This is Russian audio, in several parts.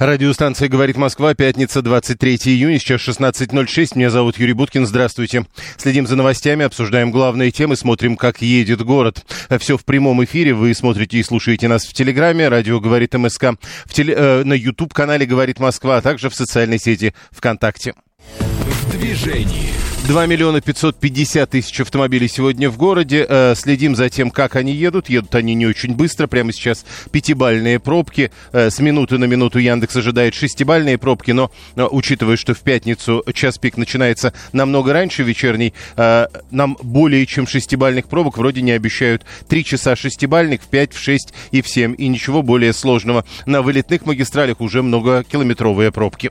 Радиостанция «Говорит Москва», пятница, 23 июня, сейчас 16.06. Меня зовут Юрий Буткин, здравствуйте. Следим за новостями, обсуждаем главные темы, смотрим, как едет город. Все в прямом эфире, вы смотрите и слушаете нас в Телеграме, радио «Говорит МСК», в теле, э, на YouTube-канале «Говорит Москва», а также в социальной сети ВКонтакте. Движении. 2 миллиона 550 тысяч автомобилей сегодня в городе. Э, следим за тем, как они едут. Едут они не очень быстро. Прямо сейчас пятибальные пробки. Э, с минуты на минуту Яндекс ожидает шестибальные пробки. Но, э, учитывая, что в пятницу час пик начинается намного раньше вечерний, нам более чем шестибальных пробок вроде не обещают. Три часа шестибальных в 5, в 6 и в 7. И ничего более сложного. На вылетных магистралях уже многокилометровые пробки.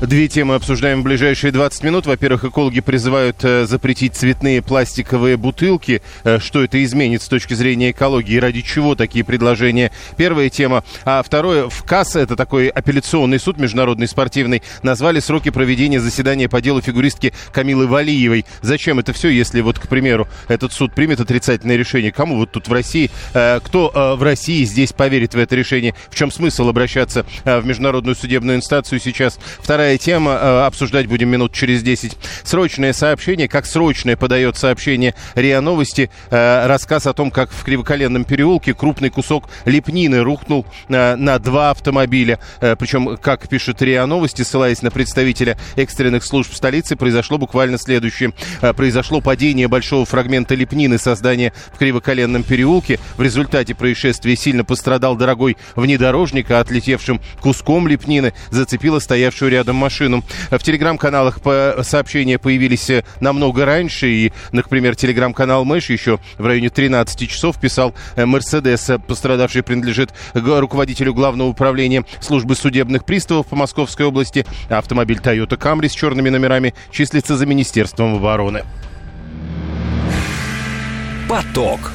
Две темы обсуждаем в ближайшие 20 минут. Во-первых, экологи призывают э, запретить цветные пластиковые бутылки. Э, что это изменит с точки зрения экологии? Ради чего такие предложения? Первая тема. А второе, в КАС, это такой апелляционный суд международный спортивный, назвали сроки проведения заседания по делу фигуристки Камилы Валиевой. Зачем это все, если вот, к примеру, этот суд примет отрицательное решение? Кому вот тут в России, э, кто в России здесь поверит в это решение? В чем смысл обращаться в международную судебную инстанцию сейчас? Вторая тема, э, обсуждать будем минут через 10. Срочное сообщение, как срочное подает сообщение РИА Новости, э, рассказ о том, как в Кривоколенном переулке крупный кусок лепнины рухнул э, на два автомобиля. Причем, как пишет РИА Новости, ссылаясь на представителя экстренных служб столицы, произошло буквально следующее. Произошло падение большого фрагмента лепнины создания в Кривоколенном переулке. В результате происшествия сильно пострадал дорогой внедорожник, а отлетевшим куском лепнины зацепило стоявшую рядом машину. В телеграм-каналах по сообщения появились э, намного раньше. И, например, телеграм-канал Мэш еще в районе 13 часов писал э, «Мерседес, э, пострадавший, принадлежит руководителю главного управления службы судебных приставов по Московской области. Автомобиль Toyota Camry с черными номерами числится за Министерством обороны». Поток.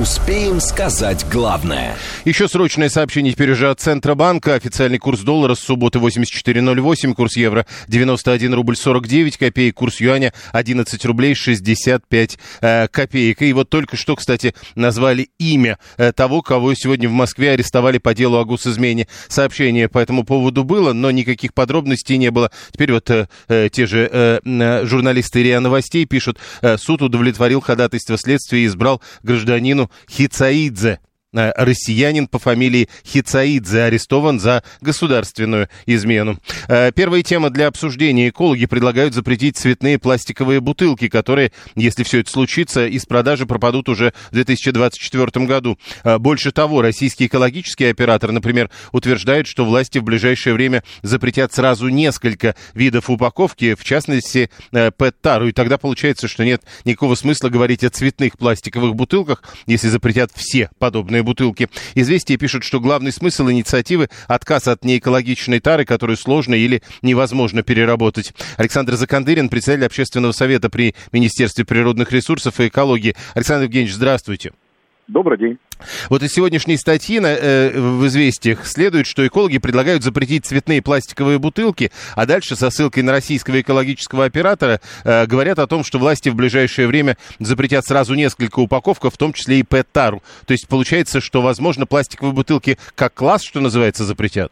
Успеем сказать главное. Еще срочное сообщение теперь уже от Центробанка. Официальный курс доллара с субботы 84.08, курс евро 91 рубль 49 копеек, курс юаня 11 рублей 65 э, копеек. И вот только что, кстати, назвали имя э, того, кого сегодня в Москве арестовали по делу о госизмене. Сообщение по этому поводу было, но никаких подробностей не было. Теперь вот э, э, те же э, журналисты РИА Новостей пишут, суд удовлетворил ходатайство следствия и избрал гражданину Хицаидзе. Э, Россиянин по фамилии Хицаидзе арестован за государственную измену. Э, Первая тема для обсуждения. Экологи предлагают запретить цветные пластиковые бутылки, которые, если все это случится, из продажи пропадут уже в 2024 году. Э, Больше того, российский экологический оператор, например, утверждает, что власти в ближайшее время запретят сразу несколько видов упаковки, в частности, ПЭТ-тару. И тогда получается, что нет никакого смысла говорить о цветных пластиковых бутылках, если запретят все подобные бутылки. Известия пишут, что главный смысл инициативы – отказ от неэкологичной тары, которую сложно или невозможно переработать. Александр Закандырин, председатель общественного совета при Министерстве природных ресурсов и экологии. Александр Евгеньевич, здравствуйте. Добрый день. Вот из сегодняшней статьи на, э, в «Известиях» следует, что экологи предлагают запретить цветные пластиковые бутылки, а дальше со ссылкой на российского экологического оператора э, говорят о том, что власти в ближайшее время запретят сразу несколько упаковок, в том числе и ПЭТ-тару. То есть получается, что, возможно, пластиковые бутылки как класс, что называется, запретят?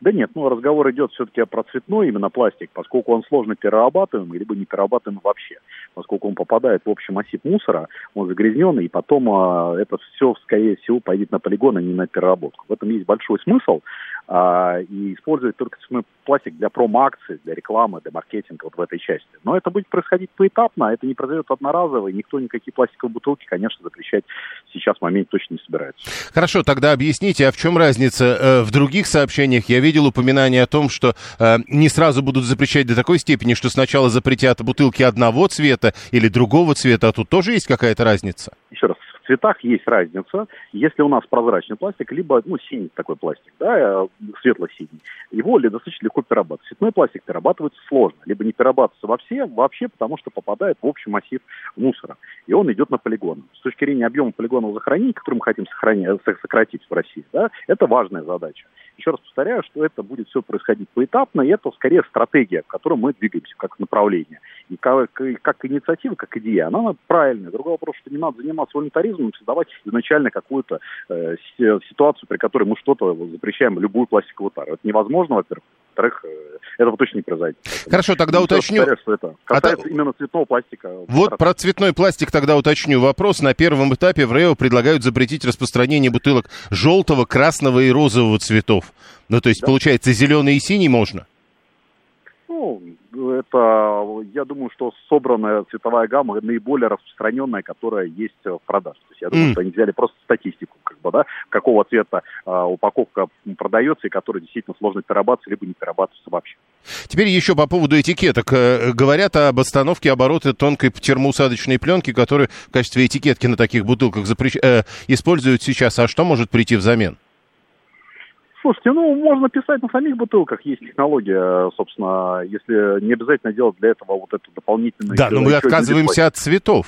Да нет, ну разговор идет все-таки про цветной именно пластик, поскольку он сложно перерабатываемый, либо не перерабатываемый вообще. Поскольку он попадает в общий массив мусора, он загрязненный, и потом а, это все, скорее всего, пойдет на полигон, а не на переработку. В этом есть большой смысл. А, и использовать только цветной пластик для промо-акций, для рекламы, для маркетинга вот в этой части. Но это будет происходить поэтапно, это не произойдет одноразово, и никто никакие пластиковые бутылки, конечно, запрещать сейчас в моменте точно не собирается. Хорошо, тогда объясните, а в чем разница? Э, В других сообщениях я видел упоминание о том, что э, не сразу будут запрещать до такой степени, что сначала запретят бутылки одного цвета или другого цвета, а тут тоже есть какая-то разница? Еще раз, цветах есть разница. Если у нас прозрачный пластик, либо ну, синий такой пластик, да, э, светло-синий, его достаточно легко перерабатывать. Цветной пластик перерабатывается сложно. Либо не перерабатывается вообще, вообще потому что попадает в общий массив мусора. И он идет на полигон. С точки зрения объема полигонного захоронения, который мы хотим сохранить, сократить в России, да, это важная задача. Еще раз повторяю, что это будет все происходить поэтапно, и это скорее стратегия, в которой мы двигаемся как направление. И как, как инициатива, как идея, она правильная. Другой вопрос, что не надо заниматься волонтаризмом, создавать изначально какую-то э, ситуацию, при которой мы что-то запрещаем, любую пластиковую тару. Это невозможно, во-первых. Во-вторых, э, этого точно не произойет. Хорошо, тогда уточню. Повторяю, что это касается а именно цветного пластика. Вот про цветной пластик тогда уточню вопрос. На первом этапе в РЭО предлагают запретить распространение бутылок желтого, красного и розового цветов. Ну, то есть, да. получается, зеленый и синий можно? Ну, это, я думаю, что собранная цветовая гамма наиболее распространенная, которая есть в продаже. То есть я думаю, mm. что они взяли просто статистику, как бы, да, какого цвета э, упаковка продается и которая действительно сложно перерабатываться, либо не перерабатываться вообще. Теперь еще по поводу этикеток. Э, говорят об остановке оборота тонкой термоусадочной пленки, которую в качестве этикетки на таких бутылках запрещ... э, используют сейчас. А что может прийти взамен? Слушайте, ну, можно писать на самих бутылках, есть технология, собственно, если не обязательно делать для этого вот эту дополнительную... Да, но мы отказываемся от цветов.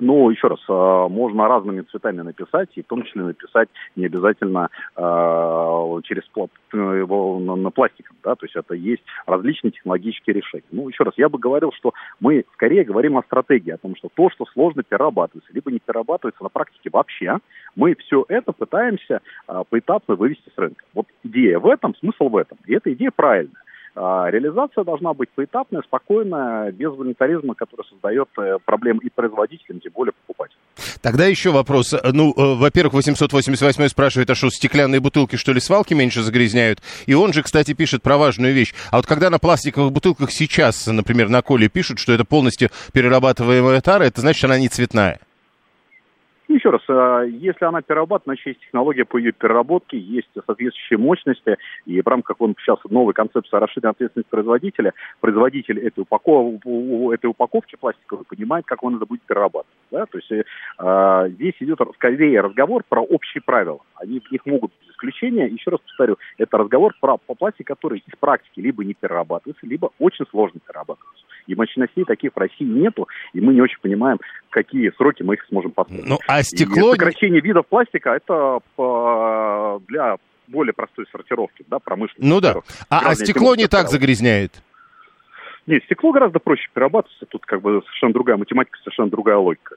Ну, еще раз, а, можно разными цветами написать, и в том числе написать не обязательно э, через плат, его на, пластиком, да, то есть это есть различные технологические решения. Ну, еще раз, я бы говорил, что мы скорее говорим о стратегии, о том, что то, что сложно перерабатывается, либо не перерабатывается на практике вообще, мы все это пытаемся э, поэтапно вывести с рынка. Вот идея в этом, смысл в этом, и эта идея правильная. А реализация должна быть поэтапная, спокойная, без волонтаризма, который создает э, проблемы и производителям, тем более покупателям. Тогда еще вопрос. Ну, э, во-первых, 888 спрашивает, а что, стеклянные бутылки, что ли, свалки меньше загрязняют? И он же, кстати, пишет про важную вещь. А вот когда на пластиковых бутылках сейчас, например, на коле пишут, что это полностью перерабатываемая тара, это значит, она не цветная. Еще раз, а, если она перерабатывает, значит, есть технология по ее переработке, есть соответствующие мощности, и в рамках он сейчас новой концепции расширенной ответственности производителя, производитель этой, упаков... этой упаковки пластиковой понимает, как он это будет перерабатывать. Да? То есть э, здесь идет скорее разговор про общие правила. Они в них могут быть исключения. Еще раз повторю, это разговор про по пластик, который из практики либо не перерабатывается, либо очень сложно перерабатывается. И мощностей таких в России нету, и мы не очень понимаем, какие сроки мы их сможем построить. Ну, а стекло... И сокращение видов пластика, это по... для более простой сортировки, да, промышленной. Ну да. А, а стекло не так загрязняет? Нет, стекло гораздо проще перерабатываться. Тут как бы совершенно другая математика, совершенно другая логика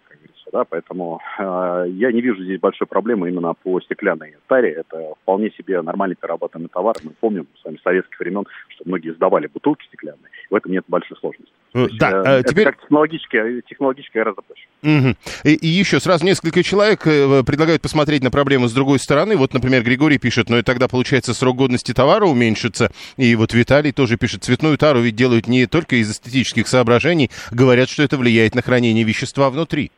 да, поэтому э, я не вижу здесь большой проблемы именно по стеклянной таре. Это вполне себе нормальный перерабатываемый товар. Мы помним с вами советских времен, что многие сдавали бутылки стеклянные. В этом нет большой сложности. Ну, да, есть, э, теперь... Это как технологически, технологически гораздо проще. Угу. И, и еще сразу несколько человек э, предлагают посмотреть на проблему с другой стороны. Вот, например, Григорий пишет, ну и тогда, получается, срок годности товара уменьшится. И вот Виталий тоже пишет, цветную тару ведь делают не только из эстетических соображений, говорят, что это влияет на хранение вещества внутри.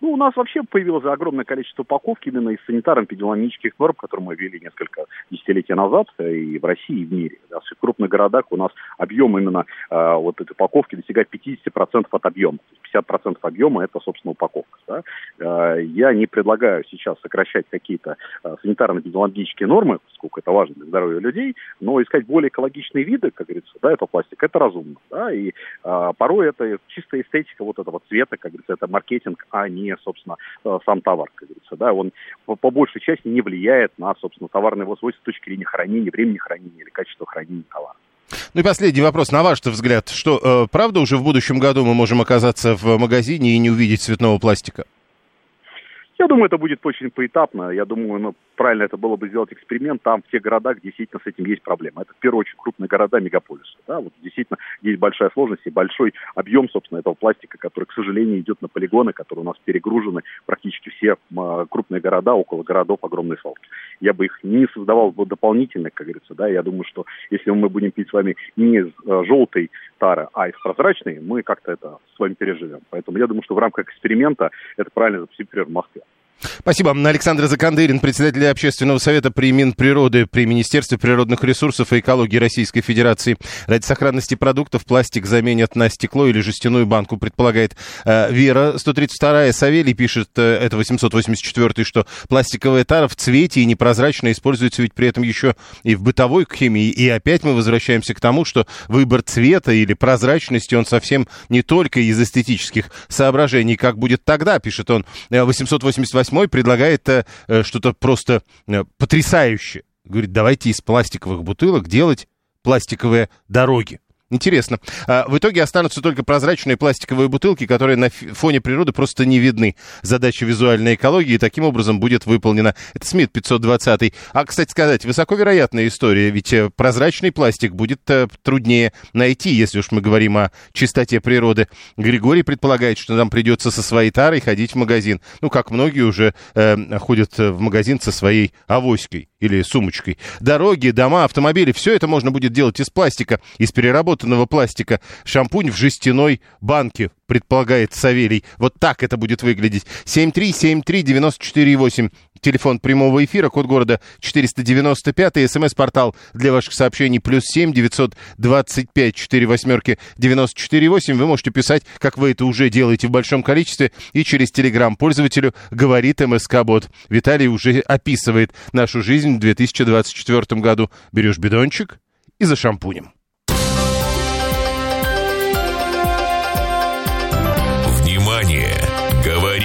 Ну, у нас вообще появилось огромное количество упаковки именно из санитарно-эпидемиологических норм, которые мы ввели несколько десятилетий назад и в России, и в мире. Да, в крупных городах у нас объем именно э, вот этой упаковки достигает 50% от объема. 50% объема – это, собственно, упаковка. Да? Э, я не предлагаю сейчас сокращать какие-то э, санитарно-эпидемиологические нормы, поскольку это важно для здоровья людей, но искать более экологичные виды, как говорится, да, этого пластика, это разумно. Да? И э, порой это чистая эстетика вот этого цвета, как говорится, это маркетинг, а не, собственно, э, сам товар, как говорится. Да? Он по, по большей части не влияет на, собственно, товарные свойства с точки зрения хранения, времени хранения или качества хранения товара. Ну и последний вопрос. На ваш взгляд, что, э, правда, уже в будущем году мы можем оказаться в магазине и не увидеть цветного пластика? Я думаю, это будет очень поэтапно. Я думаю, ну, правильно это было бы сделать эксперимент там, в тех городах, где действительно с этим есть проблема. Это, в первую очередь, крупные города, мегаполисы. Да? Вот действительно есть большая сложность и большой объем, собственно, этого пластика, который, к сожалению, идет на полигоны, которые у нас перегружены практически все крупные города, около городов огромные свалки. Я бы их не создавал бы дополнительно, как говорится, да, я думаю, что если мы будем пить с вами не из э, желтой тары, а из прозрачной, мы как-то это с вами переживем. Поэтому я думаю, что в рамках эксперимента это правильно запустить, например, в Москве. Спасибо. Александр Закандырин, председатель общественного совета при Минприроды при Министерстве природных ресурсов и экологии Российской Федерации. Ради сохранности продуктов пластик заменят на стекло или жестяную банку, предполагает э, Вера. 132-я Савелий пишет, э, это 884 что пластиковая тара в цвете и непрозрачно используется ведь при этом еще и в бытовой химии. И опять мы возвращаемся к тому, что выбор цвета или прозрачности, он совсем не только из эстетических соображений. Как будет тогда, пишет он, 888 восьмой предлагает э, что-то просто э, потрясающее. Говорит, давайте из пластиковых бутылок делать пластиковые дороги. Интересно. А, в итоге останутся только прозрачные пластиковые бутылки, которые на фоне природы просто не видны. Задача визуальной экологии таким образом будет выполнена. Это СМИТ 520. А, кстати сказать, высоковероятная история, ведь э, прозрачный пластик будет э, труднее найти, если уж мы говорим о чистоте природы. Григорий предполагает, что нам придется со своей тарой ходить в магазин. Ну, как многие уже э, ходят в магазин со своей авоськой или сумочкой. Дороги, дома, автомобили, все это можно будет делать из пластика, из переработанного пластика. Шампунь в жестяной банке, предполагает Савелий. Вот так это будет выглядеть. 7373948 телефон прямого эфира, код города 495, смс-портал для ваших сообщений плюс 7 925 4 восьмерки 948. Вы можете писать, как вы это уже делаете в большом количестве, и через телеграм пользователю говорит МСК-бот. Виталий уже описывает нашу жизнь в 2024 году. Берешь бидончик и за шампунем.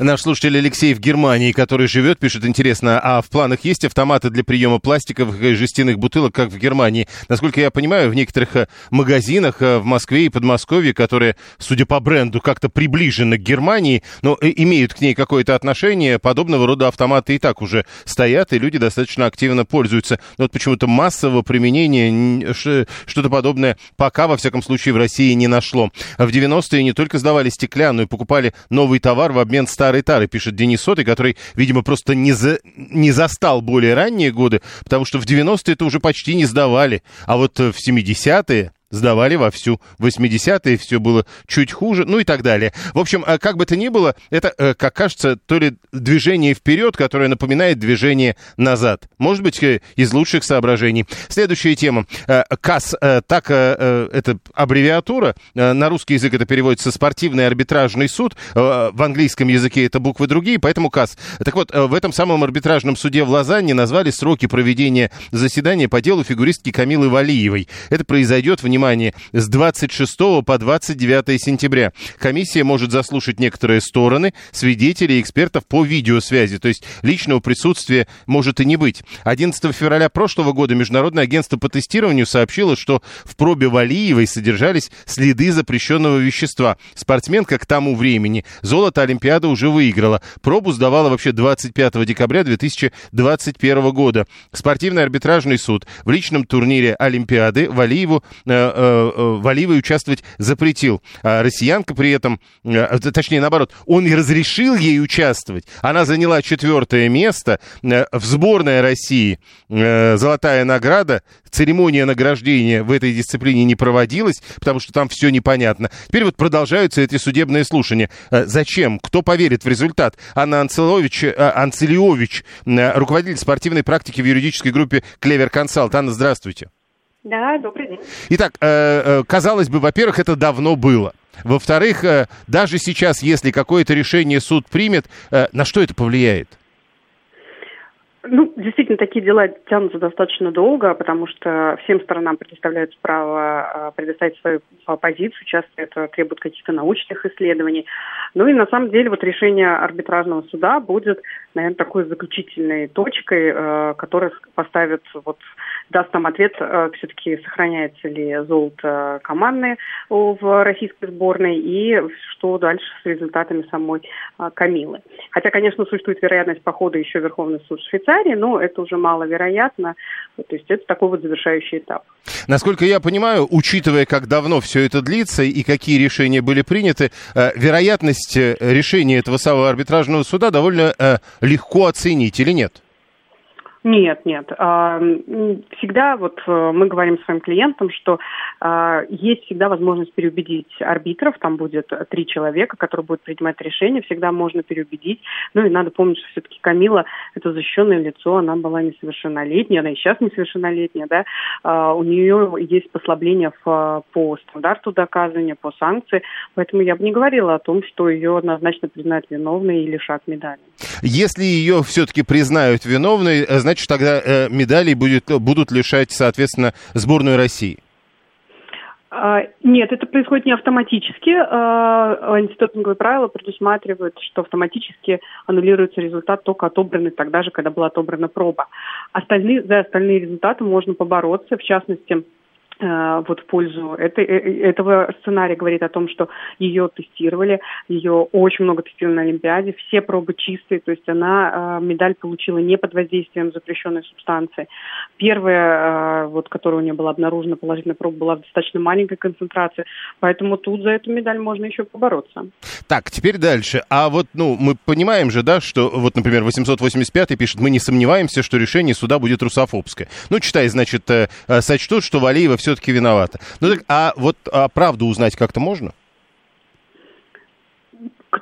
Наш слушатель Алексей в Германии, который живет, пишет интересно, а в планах есть автоматы для приема пластиковых и жестяных бутылок, как в Германии? Насколько я понимаю, в некоторых э, магазинах э, в Москве и Подмосковье, которые, судя по бренду, как-то приближены к Германии, но э, имеют к ней какое-то отношение, подобного рода автоматы и так уже стоят, и люди достаточно активно пользуются. Но вот почему-то массового применения что-то подобное пока, во всяком случае, в России не нашло. В 90-е не только сдавались стеклянную, покупали новый товар в обмен старой тары, пишет Денис Сотый, который, видимо, просто не, за, не застал более ранние годы, потому что в 90-е это уже почти не сдавали, а вот в 70-е сдавали вовсю. В 80-е все было чуть хуже, ну и так далее. В общем, э, как бы то ни было, это, э, как кажется, то ли движение вперед, которое напоминает движение назад. Может быть, э, из лучших соображений. Следующая тема. КАС, так это аббревиатура, на русский язык это переводится спортивный арбитражный суд, в английском языке это буквы другие, поэтому КАС. Так вот, в этом самом арбитражном суде в Лозанне назвали сроки проведения заседания по делу фигуристки Камилы Валиевой. Это произойдет в внимание, с 26 по 29 сентября. Комиссия может заслушать некоторые стороны, свидетелей, экспертов по видеосвязи, то есть личного присутствия может и не быть. 11 февраля прошлого года Международное агентство по тестированию сообщило, что в пробе Валиевой содержались следы запрещенного вещества. Спортсменка к тому времени золото Олимпиада уже выиграла. Пробу сдавала вообще 25 декабря 2021 года. Спортивный арбитражный суд в личном турнире Олимпиады Валиеву э, Валивой участвовать запретил. А россиянка при этом, э, точнее наоборот, он и разрешил ей участвовать. Она заняла четвертое место в сборной России. Золотая награда. Церемония награждения в этой дисциплине не проводилась, потому что там все непонятно. Теперь вот продолжаются эти судебные слушания. Зачем? Кто поверит в результат? Анна Анцелович, Анцелиович, руководитель спортивной практики в юридической группе Клевер Консалт. Анна, здравствуйте. Да, добрый день. Итак, э, э, казалось бы, во-первых, это давно было. Во-вторых, э, даже сейчас, если какое-то решение суд примет, на что это повлияет? Ну, действительно, такие дела тянутся достаточно долго, потому что всем сторонам предоставляется право предоставить свою позицию, часто это требует каких-то научных исследований. Ну и на самом деле вот решение арбитражного суда будет, наверное, такой заключительной точкой, которая поставит вот даст нам ответ, э, все-таки сохраняется ли золото командное в российской сборной и что дальше с результатами самой Камилы. Хотя, конечно, существует вероятность похода еще в Верховный суд Швейцарии, но это уже маловероятно. То есть это такой вот завершающий этап. Насколько я понимаю, учитывая, как давно все это длится и какие решения были приняты, э, вероятность решения этого самого арбитражного суда довольно легко оценить или нет? Нет, нет. А, всегда вот э, мы говорим своим клиентам, что а, есть всегда возможность переубедить арбитров. Там будет три человека, которые будут принимать решения. Всегда можно переубедить. Ну и надо помнить, что все-таки Камила – это защищенное лицо. Она была несовершеннолетняя, она и сейчас несовершеннолетняя. Да? А, у нее есть послабление по стандарту доказывания, по санкции. Поэтому я бы не говорила о том, что ее однозначно признают виновной и лишат медали. Если ее все-таки признают виновной, э, значит, тогда э, медалей будет, будут лишать, соответственно, сборную России? А, нет, это происходит не автоматически. А, антидопинговые правила предусматривают, что автоматически аннулируется результат только отобранный тогда же, когда была отобрана проба. Остальные, за остальные результаты можно побороться, в частности, вот в пользу этой, э, э, этого сценария говорит о том, что ее тестировали, ее очень много тестировали на Олимпиаде, все пробы чистые, то есть она медаль получила не под воздействием запрещенной субстанции. Первая, вот, которая у нее была обнаружена положительная проба, была в достаточно маленькой концентрации, поэтому тут за эту медаль можно еще побороться. Так, теперь дальше. А вот, ну, мы понимаем же, да, что вот, например, 885 пишет, мы не сомневаемся, что решение суда будет русофобское. Ну, читай, значит, сочтут, что Валиева все все-таки виновата. Ну так, а вот а правду узнать как-то можно?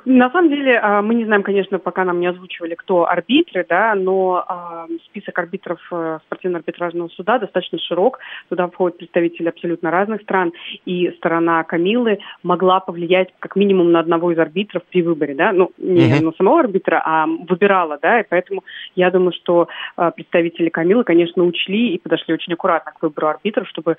На самом деле а, мы не знаем, конечно, пока нам не озвучивали, кто арбитры, да, но э, список арбитров э, спортивно-арбитражного суда достаточно широк. Туда входят представители абсолютно разных стран, и сторона Камилы могла повлиять как минимум на одного из арбитров при выборе, да, ну не uh-huh. на самого арбитра, а выбирала, да, и поэтому я думаю, что э, представители Камилы, конечно, учли и подошли очень аккуратно к выбору арбитров, чтобы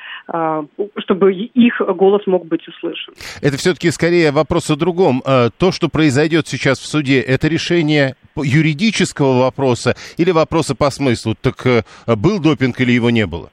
чтобы их голос мог быть услышан. Это все-таки скорее вопрос о другом. То, что произойдет сейчас в суде, это решение юридического вопроса или вопроса по смыслу? Так э, был допинг или его не было?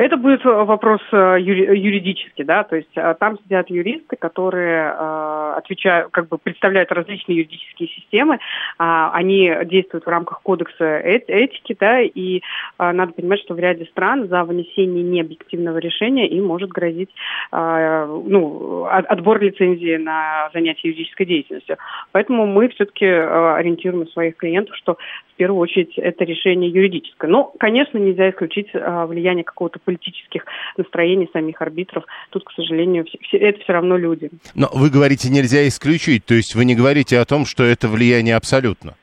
Это будет вопрос э, юридический, да, то есть э, там сидят юристы, которые э, отвечают, как бы представляют различные юридические системы, а, они действуют в рамках кодекса этики, да, и надо понимать, что в ряде стран за вынесение необъективного решения им может грозить, ну, отбор лицензии на занятие юридической деятельностью. Поэтому мы все-таки ориентируем своих клиентов, что в первую очередь это решение юридическое. Но, конечно, нельзя исключить влияние какого-то политических настроений самих арбитров. Тут, к сожалению, все, это все равно люди. Но вы говорите, нельзя исключить, то есть вы не говорите о том, что это влияние абсолютно?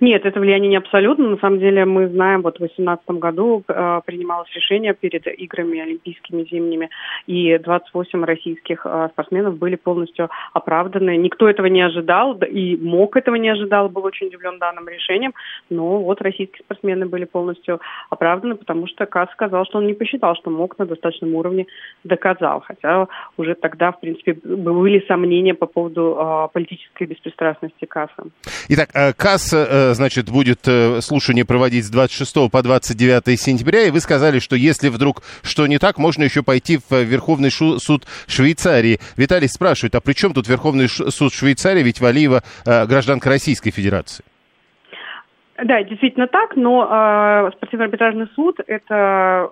Нет, это влияние не абсолютно. На самом деле мы знаем, вот в 2018 году э, принималось решение перед играми олимпийскими зимними, и 28 российских э, спортсменов были полностью оправданы. Никто этого не ожидал, и МОК этого не ожидал, был очень удивлен данным решением, но вот российские спортсмены были полностью оправданы, потому что КАС сказал, что он не посчитал, что МОК на достаточном уровне доказал, хотя уже тогда, в принципе, были сомнения по поводу э, политической беспристрастности КАСа. Итак, э, КАС э, значит, будет э, слушание проводить с 26 по 29 сентября, и вы сказали, что если вдруг что не так, можно еще пойти в Верховный суд Швейцарии. Виталий спрашивает, а при чем тут Верховный суд Швейцарии, ведь Валиева э, гражданка Российской Федерации? Да, действительно так, но э, спортивный арбитражный суд – это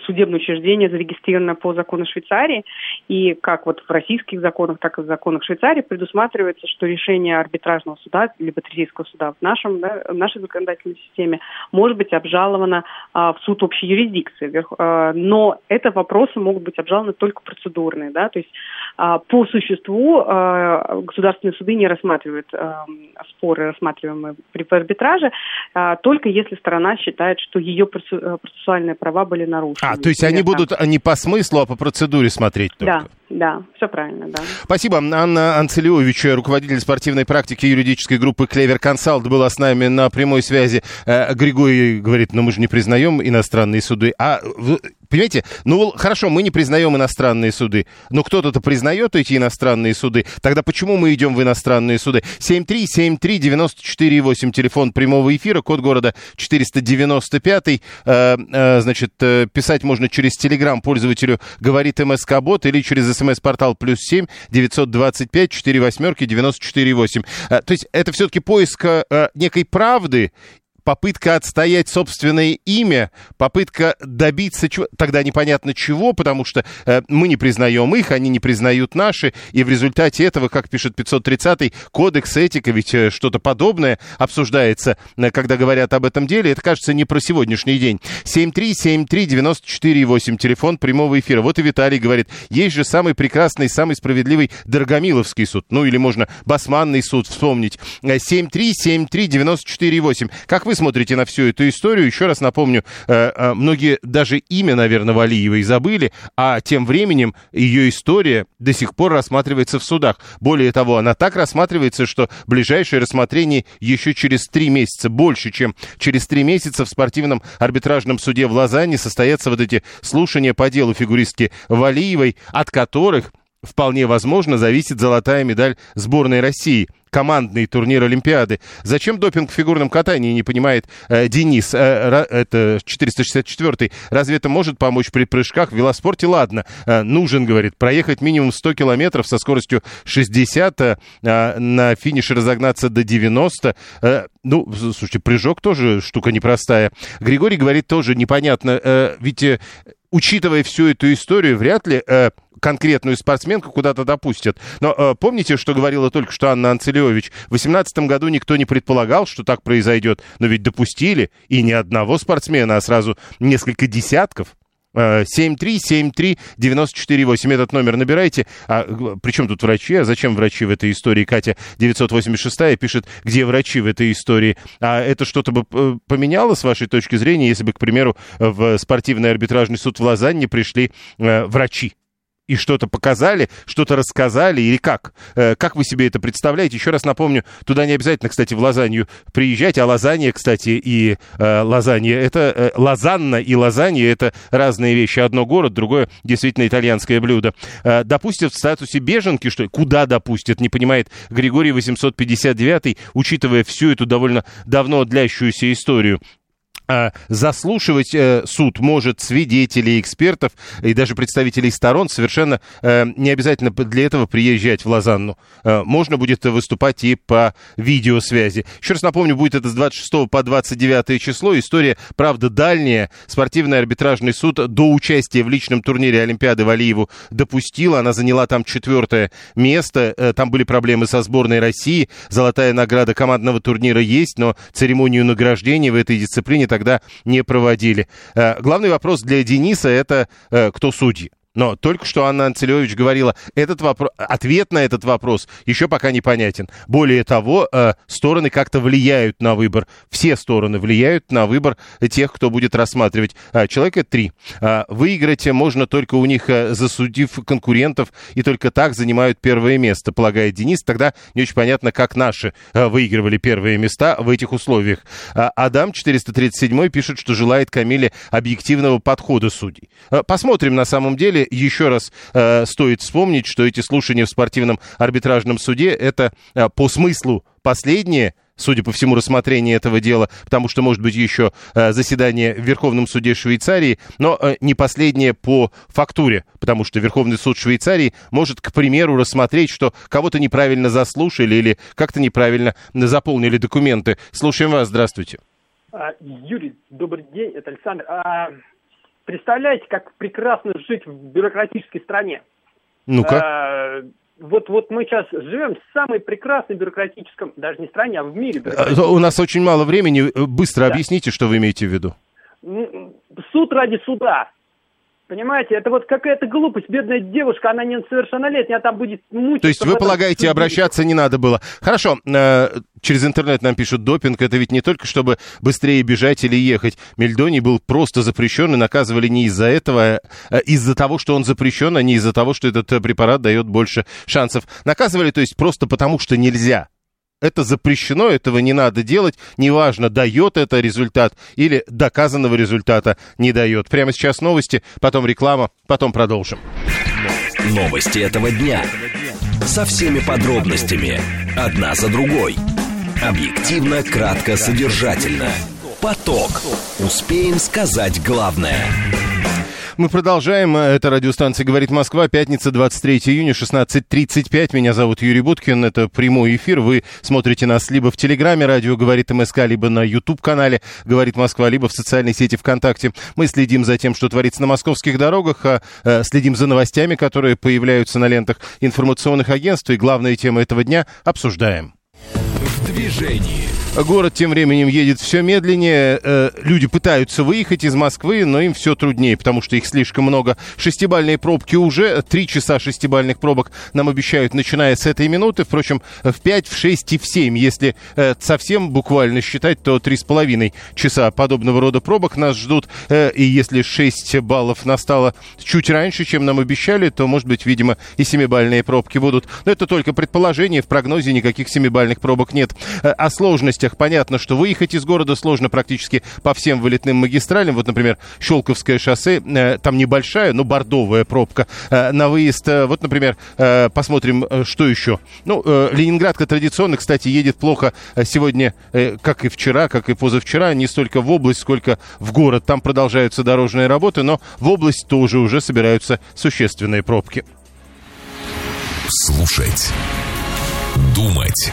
судебное учреждение зарегистрировано по закону Швейцарии, и как вот в российских законах, так и в законах Швейцарии предусматривается, что решение арбитражного суда, либо третейского суда в, нашем, да, в нашей законодательной системе может быть обжаловано а, в суд общей юрисдикции. А, но это вопросы могут быть обжалованы только процедурные. Да, то есть а, по существу а, государственные суды не рассматривают а, споры, рассматриваемые при арбитраже, а, только если сторона считает, что ее процессуальные права были нарушены. А, то есть они будут не по смыслу, а по процедуре смотреть только? Да, да, все правильно, да. Спасибо. Анна Анцелиович, руководитель спортивной практики юридической группы «Клевер Консалт», была с нами на прямой связи. Э, Григорий говорит, ну мы же не признаем иностранные суды. А Понимаете? Ну, хорошо, мы не признаем иностранные суды, но кто-то-то признает эти иностранные суды. Тогда почему мы идем в иностранные суды? 7373948, телефон прямого эфира, код города 495. Э, э, значит, э, писать можно через телеграм пользователю «Говорит МСК-бот» или через смс-портал «Плюс 7 925 4 восьмерки 94 8». Э, то есть это все-таки поиск некой правды попытка отстоять собственное имя, попытка добиться чего, тогда непонятно чего, потому что э, мы не признаем их, они не признают наши, и в результате этого, как пишет 530-й, кодекс этика, ведь э, что-то подобное обсуждается, э, когда говорят об этом деле, это кажется не про сегодняшний день. 7373948, телефон прямого эфира. Вот и Виталий говорит, есть же самый прекрасный, самый справедливый Дорогомиловский суд, ну или можно Басманный суд вспомнить. 7373948. Э, как вы смотрите на всю эту историю? Еще раз напомню, э, э, многие даже имя, наверное, Валиевой забыли, а тем временем ее история до сих пор рассматривается в судах. Более того, она так рассматривается, что ближайшее рассмотрение еще через три месяца, больше, чем через три месяца в спортивном арбитражном суде в Лозанне состоятся вот эти слушания по делу фигуристки Валиевой, от которых вполне возможно зависит золотая медаль сборной России – командный турнир Олимпиады. Зачем допинг в фигурном катании, не понимает э, Денис. Э, это 464-й. Разве это может помочь при прыжках? В велоспорте, ладно, э, нужен, говорит, проехать минимум 100 километров со скоростью 60, э, на финише разогнаться до 90. Э, ну, слушайте, прыжок тоже штука непростая. Григорий говорит тоже непонятно, э, ведь... Э, учитывая всю эту историю, вряд ли э, конкретную спортсменку куда-то допустят. Но э, помните, что говорила только что Анна Анцелевич? В 2018 году никто не предполагал, что так произойдет, но ведь допустили, и не одного спортсмена, а сразу несколько десятков. 7373948, э, этот номер набирайте. А при чем тут врачи? А зачем врачи в этой истории? Катя 986 пишет, где врачи в этой истории? А это что-то бы э, поменяло с вашей точки зрения, если бы, к примеру, в спортивный арбитражный суд в Лозанне пришли э, врачи? И что-то показали, что-то рассказали, или как? Э, как вы себе это представляете? Еще раз напомню, туда не обязательно, кстати, в Лазанью приезжать, а Лазанья, кстати, и э, Лазанья, это э, Лозанна и Лазанья, это разные вещи. Одно город, другое действительно итальянское блюдо. Э, допустят в статусе беженки, что Куда допустят, не понимает Григорий 859, учитывая всю эту довольно давно длящуюся историю. А, заслушивать э, суд может свидетелей, экспертов и даже представителей сторон. Совершенно э, не обязательно для этого приезжать в Лозанну. Э, можно будет выступать и по видеосвязи. Еще раз напомню, будет это с 26 по 29 число. История, правда, дальняя. Спортивный арбитражный суд до участия в личном турнире Олимпиады Валиеву допустила. Она заняла там четвертое место. Там были проблемы со сборной России. Золотая награда командного турнира есть, но церемонию награждения в этой дисциплине тогда не проводили. Э, главный вопрос для Дениса это э, кто судьи. Но только что Анна Анцелевич говорила, этот вопрос, ответ на этот вопрос еще пока непонятен. Более того, э, стороны как-то влияют на выбор. Все стороны влияют на выбор тех, кто будет рассматривать. Э, человека три. Э, выиграть можно только у них, э, засудив конкурентов, и только так занимают первое место, полагает Денис. Тогда не очень понятно, как наши э, выигрывали первые места в этих условиях. Э, Адам 437 пишет, что желает Камиле объективного подхода судей. Э, посмотрим на самом деле еще раз э, стоит вспомнить, что эти слушания в спортивном арбитражном суде это э, по смыслу последние судя по всему, рассмотрение этого дела, потому что, может быть, еще э, заседание в Верховном суде Швейцарии, но э, не последнее по фактуре, потому что Верховный суд Швейцарии может, к примеру, рассмотреть, что кого-то неправильно заслушали или как-то неправильно заполнили документы. Слушаем вас, здравствуйте. А, Юрий, добрый день, это Александр. Представляете, как прекрасно жить в бюрократической стране? Ну-ка. А, вот, вот мы сейчас живем в самой прекрасной бюрократическом, даже не стране, а в мире. А, у нас очень мало времени. Быстро да. объясните, что вы имеете в виду. Суд ради суда. Понимаете, это вот какая-то глупость. Бедная девушка, она несовершеннолетняя, а там будет мучиться. То есть вы полагаете, обращаться не надо было? Хорошо, э, через интернет нам пишут допинг. Это ведь не только, чтобы быстрее бежать или ехать. Мельдоний был просто запрещен и наказывали не из-за этого, а из-за того, что он запрещен, а не из-за того, что этот препарат дает больше шансов. Наказывали, то есть просто потому, что нельзя это запрещено, этого не надо делать, неважно, дает это результат или доказанного результата не дает. Прямо сейчас новости, потом реклама, потом продолжим. Новости этого дня. Со всеми подробностями. Одна за другой. Объективно, кратко, содержательно. Поток. Успеем сказать главное. Мы продолжаем. Это радиостанция «Говорит Москва». Пятница, 23 июня, 16.35. Меня зовут Юрий Буткин. Это прямой эфир. Вы смотрите нас либо в Телеграме «Радио говорит МСК», либо на YouTube-канале «Говорит Москва», либо в социальной сети ВКонтакте. Мы следим за тем, что творится на московских дорогах, а, а, следим за новостями, которые появляются на лентах информационных агентств. И главная тема этого дня обсуждаем. В движении. Город тем временем едет все медленнее. Э, люди пытаются выехать из Москвы, но им все труднее, потому что их слишком много. Шестибальные пробки уже. Три часа шестибальных пробок нам обещают, начиная с этой минуты. Впрочем, в 5, в 6 и в 7. Если э, совсем буквально считать, то три с половиной часа подобного рода пробок нас ждут. Э, и если 6 баллов настало чуть раньше, чем нам обещали, то, может быть, видимо, и семибальные пробки будут. Но это только предположение. В прогнозе никаких семибальных пробок нет. О сложности скоростях понятно, что выехать из города сложно практически по всем вылетным магистралям. Вот, например, Щелковское шоссе, э, там небольшая, но бордовая пробка э, на выезд. Э, вот, например, посмотрим, что еще. Ну, Ленинградка традиционно, кстати, едет плохо сегодня, как и вчера, как и позавчера, не столько в область, сколько в город. Там продолжаются дорожные работы, но в область тоже уже собираются существенные пробки. Слушать. Думать.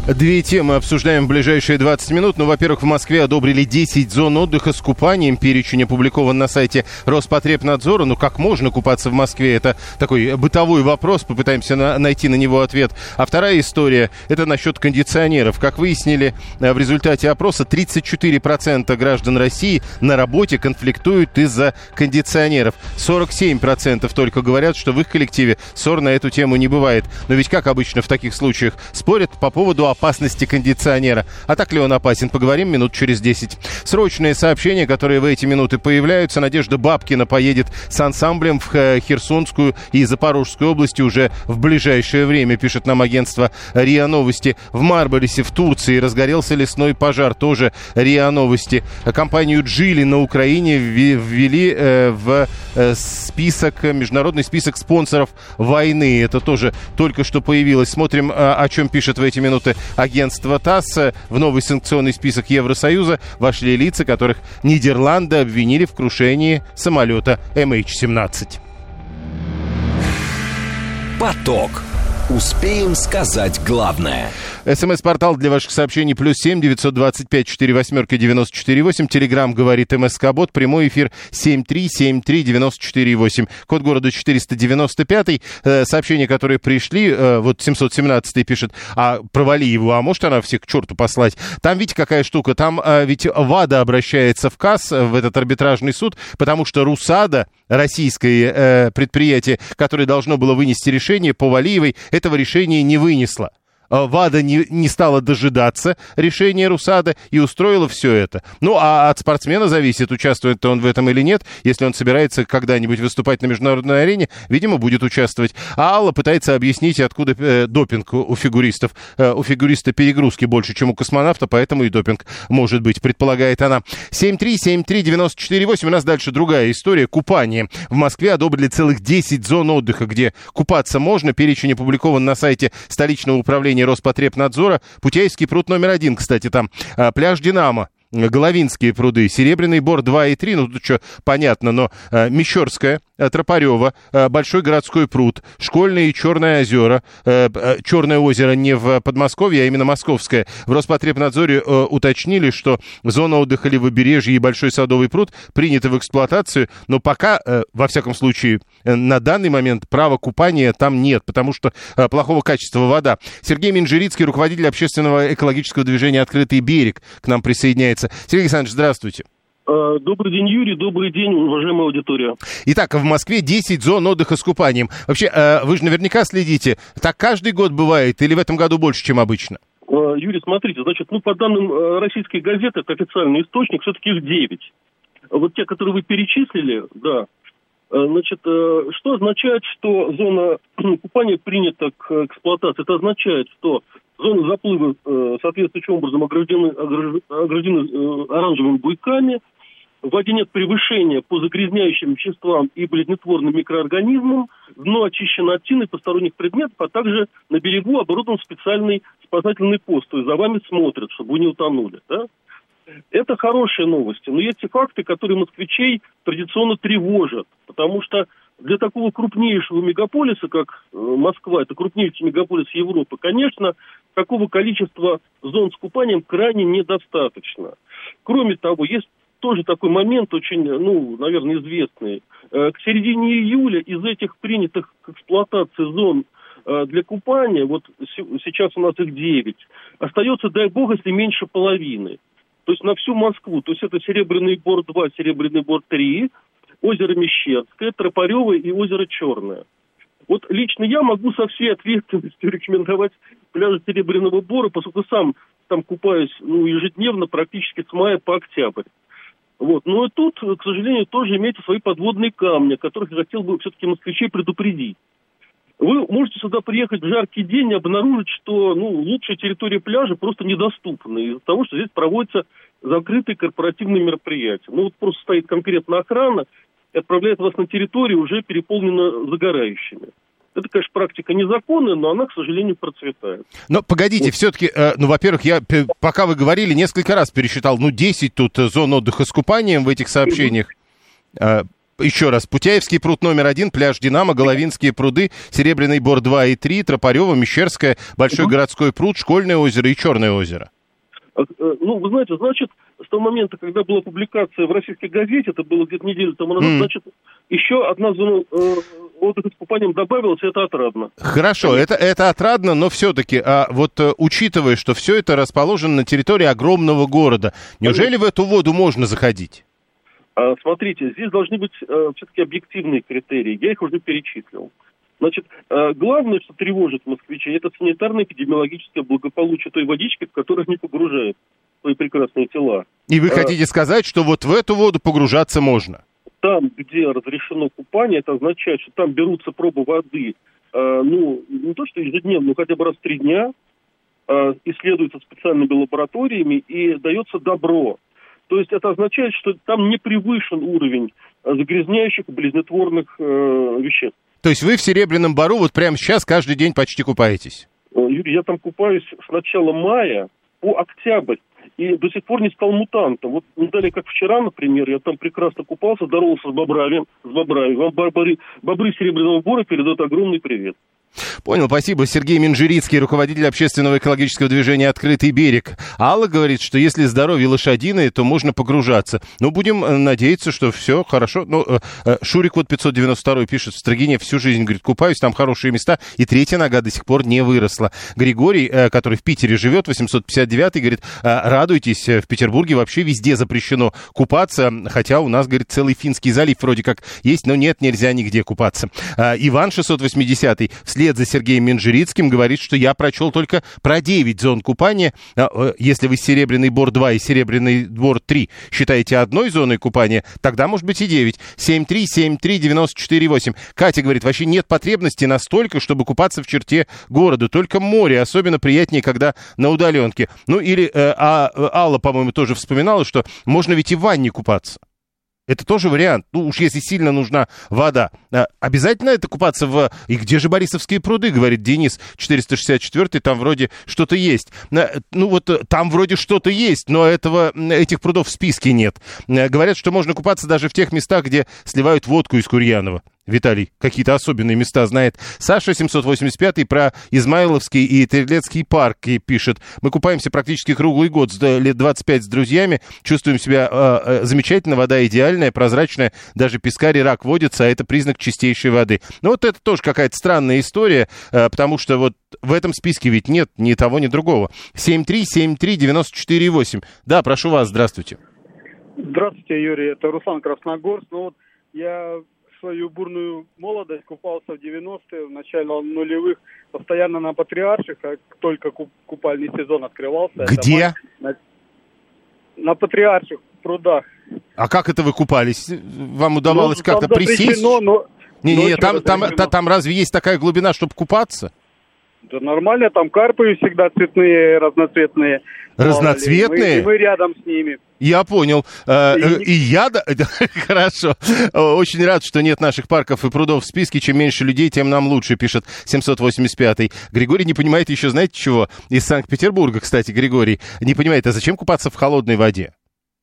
Две темы обсуждаем в ближайшие 20 минут. Ну, во-первых, в Москве одобрили 10 зон отдыха с купанием. Перечень опубликован на сайте Роспотребнадзора. Ну, как можно купаться в Москве? Это такой бытовой вопрос. Попытаемся на- найти на него ответ. А вторая история – это насчет кондиционеров. Как выяснили э, в результате опроса, 34% граждан России на работе конфликтуют из-за кондиционеров. 47% только говорят, что в их коллективе ссор на эту тему не бывает. Но ведь как обычно в таких случаях спорят по поводу опасности кондиционера. А так ли он опасен? Поговорим минут через 10. Срочные сообщения, которые в эти минуты появляются. Надежда Бабкина поедет с ансамблем в э, Херсонскую и Запорожскую области уже в ближайшее время, пишет нам агентство РИА Новости. В Марборисе в Турции разгорелся лесной пожар, тоже РИА Новости. Компанию Джили на Украине ввели э, в э, список, международный список спонсоров войны. Это тоже только что появилось. Смотрим, о чем пишет в эти минуты агентства ТАСС. В новый санкционный список Евросоюза вошли лица, которых Нидерланды обвинили в крушении самолета MH17. Поток. Успеем сказать главное – СМС-портал для ваших сообщений плюс семь девятьсот двадцать пять четыре восьмерки девяносто четыре восемь. Телеграмм говорит МСК Бот. Прямой эфир семь три семь три девяносто четыре восемь. Код города четыреста девяносто пятый. Э, сообщения, которые пришли, э, вот семьсот семнадцатый пишет, а провали его, а может она всех к черту послать. Там, видите, какая штука, там э, ведь ВАДА обращается в КАС, в этот арбитражный суд, потому что РУСАДА, российское предприятие, которое должно было вынести решение по Валиевой, этого решения не вынесло. Э, ВАДА не, не стала дожидаться решения РУСАДА и устроила все это. Ну, а от спортсмена зависит, участвует он в этом или нет. Если он собирается когда-нибудь выступать на международной арене, видимо, будет участвовать. А Алла пытается объяснить, откуда э, допинг у фигуристов. Э, у фигуриста перегрузки больше, чем у космонавта, поэтому и допинг может быть, предполагает она. 7373948. У нас дальше другая история. Купание. В Москве одобрили целых 10 зон отдыха, где купаться можно. Перечень опубликован на сайте столичного управления управления Роспотребнадзора. Путейский пруд номер один, кстати, там. А, пляж «Динамо». Головинские пруды, Серебряный Бор 2 и 3, ну тут что, понятно, но э, Мещерская, Тропарева, э, Большой городской пруд, Школьные и Черное озера, э, э, Черное озеро не в Подмосковье, а именно Московское. В Роспотребнадзоре э, уточнили, что зона отдыха Левобережье и Большой садовый пруд приняты в эксплуатацию, но пока, э, во всяком случае, э, на данный момент права купания там нет, потому что э, плохого качества вода. Сергей Минжирицкий, руководитель общественного экологического движения «Открытый берег», к нам присоединяется. Сергей Александрович, здравствуйте. Э, добрый день, Юрий. Добрый день, уважаемая аудитория. Итак, в Москве 10 зон отдыха с купанием. Вообще, э, вы же наверняка следите. Так каждый год бывает или в этом году больше, чем обычно? Э, Юрий, смотрите, значит, ну, по данным российской газеты, это официальный источник, все-таки их 9. Вот те, которые вы перечислили, да, Значит, что означает, что зона купания принята к эксплуатации? Это означает, что Зоны заплыва соответствующим образом ограждены, ограждены оранжевыми буйками. Воде нет превышения по загрязняющим веществам и болезнетворным микроорганизмам, дно очищено от тины посторонних предметов, а также на берегу оборудован специальный спасательный пост, то есть за вами смотрят, чтобы вы не утонули. Да? Это хорошие новости, но есть и факты, которые москвичей традиционно тревожат, потому что для такого крупнейшего мегаполиса, как э, Москва, это крупнейший мегаполис Европы, конечно, такого количества зон с купанием крайне недостаточно. Кроме того, есть тоже такой момент очень, ну, наверное, известный. Э, к середине июля из этих принятых к эксплуатации зон э, для купания, вот сейчас у нас их 9, остается, дай бог, если меньше половины. То есть на всю Москву. То есть это Серебряный Бор-2, Серебряный Бор-3, озеро Мещерское, Тропарево и озеро Черное. Вот лично я могу со всей ответственностью рекомендовать пляжи Серебряного Бора, поскольку сам там купаюсь ну, ежедневно, практически с мая по октябрь. Вот. Но и тут, к сожалению, тоже имеются свои подводные камни, которых я хотел бы все-таки москвичей предупредить. Вы можете сюда приехать в жаркий день и обнаружить, что ну, лучшая территория пляжа просто недоступна из-за того, что здесь проводятся закрытые корпоративные мероприятия. Ну вот просто стоит конкретно охрана и отправляет вас на территорию, уже переполнена загорающими. Это, конечно, практика незаконная, но она, к сожалению, процветает. Но погодите, вот. все-таки, э, ну, во-первых, я, пока вы говорили, несколько раз пересчитал, ну, 10 тут э, зон отдыха с купанием в этих сообщениях. Э, еще раз, Путяевский пруд номер один, пляж Динамо, Головинские пруды, Серебряный Бор 2 и 3, Тропарева, Мещерская, Большой угу. городской пруд, Школьное озеро и Черное озеро. Э, ну, вы знаете, значит, с того момента, когда была публикация в российской газете, это было где-то неделю тому назад, mm. значит, еще одна зона э, отдыха с купанием добавилась, и это отрадно. Хорошо, это, это отрадно, но все-таки, а вот э, учитывая, что все это расположено на территории огромного города, неужели в эту воду можно заходить? А, смотрите, здесь должны быть э, все-таки объективные критерии, я их уже перечислил. Значит, э, главное, что тревожит москвичей, это санитарно-эпидемиологическое благополучие той водички, в которой они погружают свои прекрасные тела. И вы а, хотите сказать, что вот в эту воду погружаться можно? Там, где разрешено купание, это означает, что там берутся пробы воды, э, ну, не то что ежедневно, но хотя бы раз в три дня, э, исследуются специальными лабораториями и дается добро. То есть это означает, что там не превышен уровень загрязняющих близнетворных э, веществ. То есть вы в Серебряном Бару вот прямо сейчас каждый день почти купаетесь? Юрий, я там купаюсь с начала мая по октябрь. И до сих пор не стал мутантом. Вот не далее, как вчера, например, я там прекрасно купался, здоровался с бобрами, с бобрами. Вам бобры, бобры Серебряного Бора передают огромный привет. Понял, спасибо. Сергей Минжирицкий, руководитель общественного экологического движения «Открытый берег». Алла говорит, что если здоровье лошадиное, то можно погружаться. Ну, будем э, надеяться, что все хорошо. Ну, э, э, Шурик вот 592 пишет, в Строгине всю жизнь, говорит, купаюсь, там хорошие места, и третья нога до сих пор не выросла. Григорий, который в Питере живет, 859 говорит, радуйтесь, в Петербурге вообще везде запрещено купаться, хотя у нас, говорит, целый Финский залив вроде как есть, но нет, нельзя нигде купаться. Иван 680 вслед вслед за Сергеем Минжирицким говорит, что я прочел только про 9 зон купания. А, э, если вы Серебряный Бор 2 и Серебряный Бор 3 считаете одной зоной купания, тогда может быть и 9. 7373948. Катя говорит, вообще нет потребности настолько, чтобы купаться в черте города. Только море. Особенно приятнее, когда на удаленке. Ну или э, а, э, Алла, по-моему, тоже вспоминала, что можно ведь и в ванне купаться. Это тоже вариант. Ну уж если сильно нужна вода. А, обязательно это купаться в... И где же Борисовские пруды, говорит Денис 464, там вроде что-то есть. Ну вот э, там вроде что-то есть, но этого, этих прудов в списке нет. Э, говорят, что можно купаться даже в тех местах, где сливают водку из Курьянова. Виталий какие-то особенные места знает. Саша 785 про Измайловский и Трилецкий парк пишет. Мы купаемся практически круглый год, лет 25 с друзьями. Чувствуем себя э, замечательно, вода идеальная, прозрачная. Даже пескарь и рак водится, а это признак чистейшей воды. Но вот это тоже какая-то странная история, э, потому что вот в этом списке ведь нет ни того, ни другого. 7373948. Да, прошу вас, здравствуйте. Здравствуйте, Юрий. Это Руслан Красногорск. Ну вот я свою бурную молодость купался в 90-е, в начале нулевых, постоянно на Патриарших, как только купальный сезон открывался. Где? На, на Патриарших прудах. А как это вы купались? Вам удавалось ну, как-то присесть? Но... Не, не, там, там, там, там разве есть такая глубина, чтобы купаться? Да нормально, там карпы всегда цветные, разноцветные. Разноцветные? Мы, мы рядом с ними. Я понял. Э, э, и я... Хорошо. Очень рад, что нет наших парков и прудов в списке. Чем меньше людей, тем нам лучше, пишет 785-й. Григорий не понимает еще, знаете чего? Из Санкт-Петербурга, кстати, Григорий. Не понимает, а зачем купаться в холодной воде?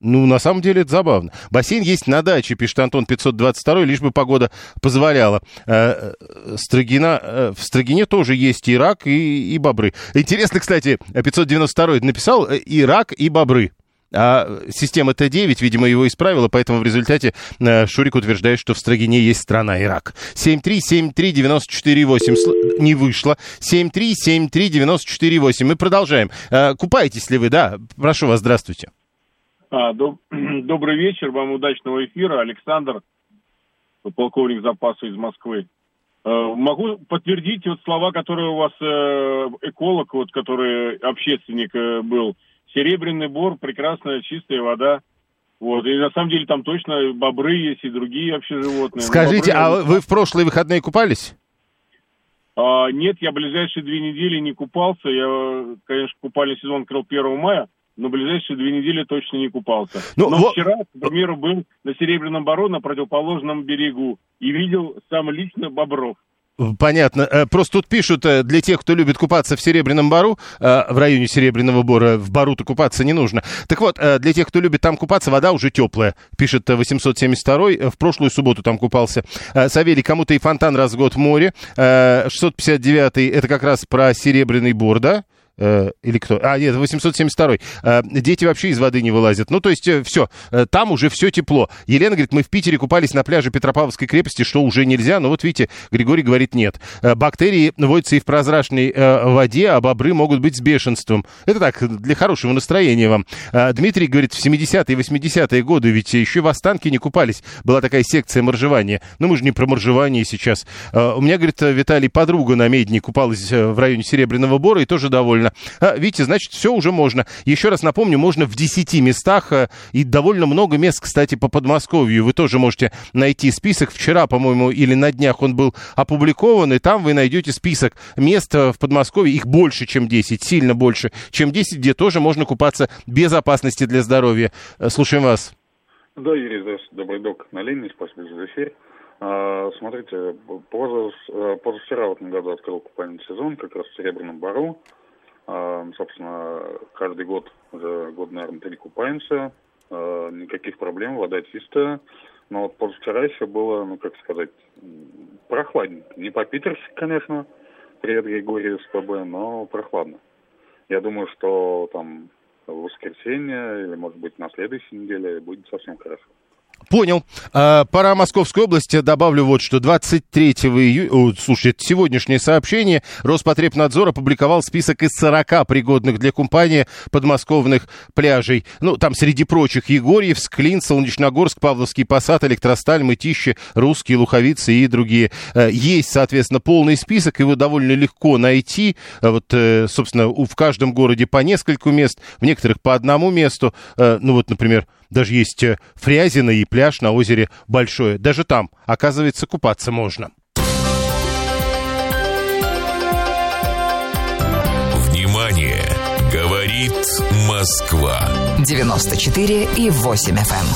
Ну, на самом деле это забавно. Бассейн есть на даче, пишет Антон 522, лишь бы погода позволяла. Э, Строгина, в Строгине тоже есть и рак, и, и бобры. Интересно, кстати, 592 написал и рак, и бобры. А система Т9, видимо, его исправила, поэтому в результате э, Шурик утверждает, что в Строгине есть страна Ирак. 7373948 не вышло. 7373948. Мы продолжаем. Э, купаетесь ли вы? Да, прошу вас, здравствуйте. А, доб... Добрый вечер, вам удачного эфира. Александр, полковник запаса из Москвы. Э, могу подтвердить вот слова, которые у вас эколог, вот, который общественник был, Серебряный бор, прекрасная чистая вода. Вот, и на самом деле там точно бобры есть и другие вообще животные. Скажите, бобры, а вы в прошлые выходные купались? А, нет, я ближайшие две недели не купался. Я, конечно, купальный сезон открыл 1 мая, но ближайшие две недели точно не купался. Ну, но вот... вчера, к примеру, был на Серебряном Бару на противоположном берегу и видел сам лично бобров. Понятно. Э, просто тут пишут, э, для тех, кто любит купаться в Серебряном Бару, э, в районе Серебряного Бора, в Бару-то купаться не нужно. Так вот, для тех, кто любит там купаться, вода уже теплая, пишет 872 В прошлую субботу там купался. Савелий, кому-то и фонтан раз в год в море. 659 это как раз про Серебряный Бор, да? Э, или кто? А, нет, 872 э, дети вообще из воды не вылазят. Ну, то есть, э, все, э, там уже все тепло. Елена говорит, мы в Питере купались на пляже Петропавловской крепости, что уже нельзя. Но вот видите, Григорий говорит, нет. Бактерии водятся и в прозрачной воде, а бобры могут быть с бешенством. Это так, для хорошего настроения вам. Дмитрий говорит, в 70-е и 80-е годы ведь еще в Останке не купались. Была такая секция моржевания. Но мы же не про моржевание сейчас. У меня, говорит, Виталий, подруга на Медне купалась в районе Серебряного Бора и тоже довольна правильно. А, видите, значит, все уже можно. Еще раз напомню, можно в 10 местах а, и довольно много мест, кстати, по Подмосковью. Вы тоже можете найти список. Вчера, по-моему, или на днях он был опубликован, и там вы найдете список мест а, в Подмосковье. Их больше, чем 10, сильно больше, чем 10, где тоже можно купаться без опасности для здоровья. Э, слушаем вас. Да, Юрий, здравствуйте. Добрый док на линии. Спасибо за эфир. А, смотрите, э, позавчера в этом году открыл купальный сезон, как раз в Серебряном Бару. А, собственно, каждый год, уже год, наверное, перекупаемся, а, никаких проблем, вода чистая. Но вот позавчера еще было, ну, как сказать, прохладненько. Не по-питерски, конечно, привет Григорий СПБ, но прохладно. Я думаю, что там в воскресенье или, может быть, на следующей неделе будет совсем хорошо. Понял. А, пора Московской области. Добавлю вот что. 23 июня, слушай, это сегодняшнее сообщение. Роспотребнадзор опубликовал список из 40 пригодных для купания подмосковных пляжей. Ну, там среди прочих Егорьев, Склин, Солнечногорск, Павловский Посад, Электросталь, Мытищи, Русские, Луховицы и другие. Э, есть, соответственно, полный список, его довольно легко найти. Э, вот, э, собственно, в каждом городе по нескольку мест, в некоторых по одному месту. Ну, вот, например, даже есть э, Фрязино и пляж на озере Большое. Даже там, оказывается, купаться можно. Внимание! Говорит Москва. 94 и 8 FM. Эм.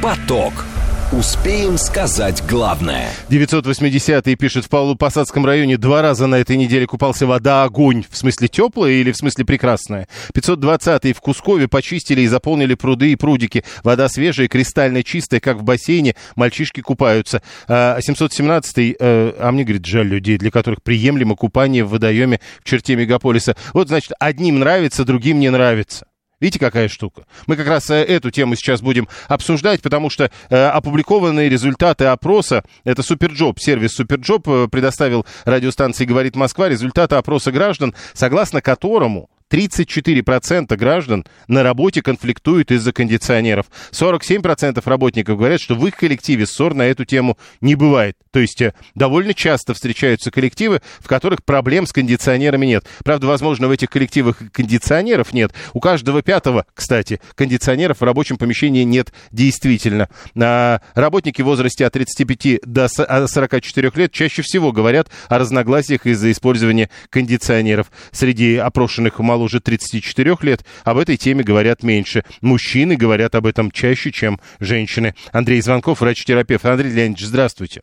Поток. Успеем сказать главное. 980-й пишет, в Павлово-Посадском районе два раза на этой неделе купался вода огонь. В смысле теплая или в смысле прекрасная? 520-й в Кускове почистили и заполнили пруды и прудики. Вода свежая, кристально чистая, как в бассейне. Мальчишки купаются. А 717-й, э, а мне, говорит, жаль людей, для которых приемлемо купание в водоеме в черте мегаполиса. Вот, значит, одним нравится, другим не нравится. Видите, какая штука? Мы как раз э, эту тему сейчас будем обсуждать, потому что э, опубликованные результаты опроса, это SuperJob, сервис SuperJob э, предоставил радиостанции «Говорит Москва» результаты опроса граждан, согласно которому 34% граждан на работе конфликтуют из-за кондиционеров. 47% работников говорят, что в их коллективе ссор на эту тему не бывает. То есть э, довольно часто встречаются коллективы, в которых проблем с кондиционерами нет. Правда, возможно, в этих коллективах кондиционеров нет. У каждого пятого, кстати, кондиционеров в рабочем помещении нет действительно. А работники в возрасте от 35 до 44 лет чаще всего говорят о разногласиях из-за использования кондиционеров. Среди опрошенных молодых уже 34 лет, об этой теме говорят меньше. Мужчины говорят об этом чаще, чем женщины. Андрей Звонков, врач-терапевт. Андрей Леонидович, здравствуйте.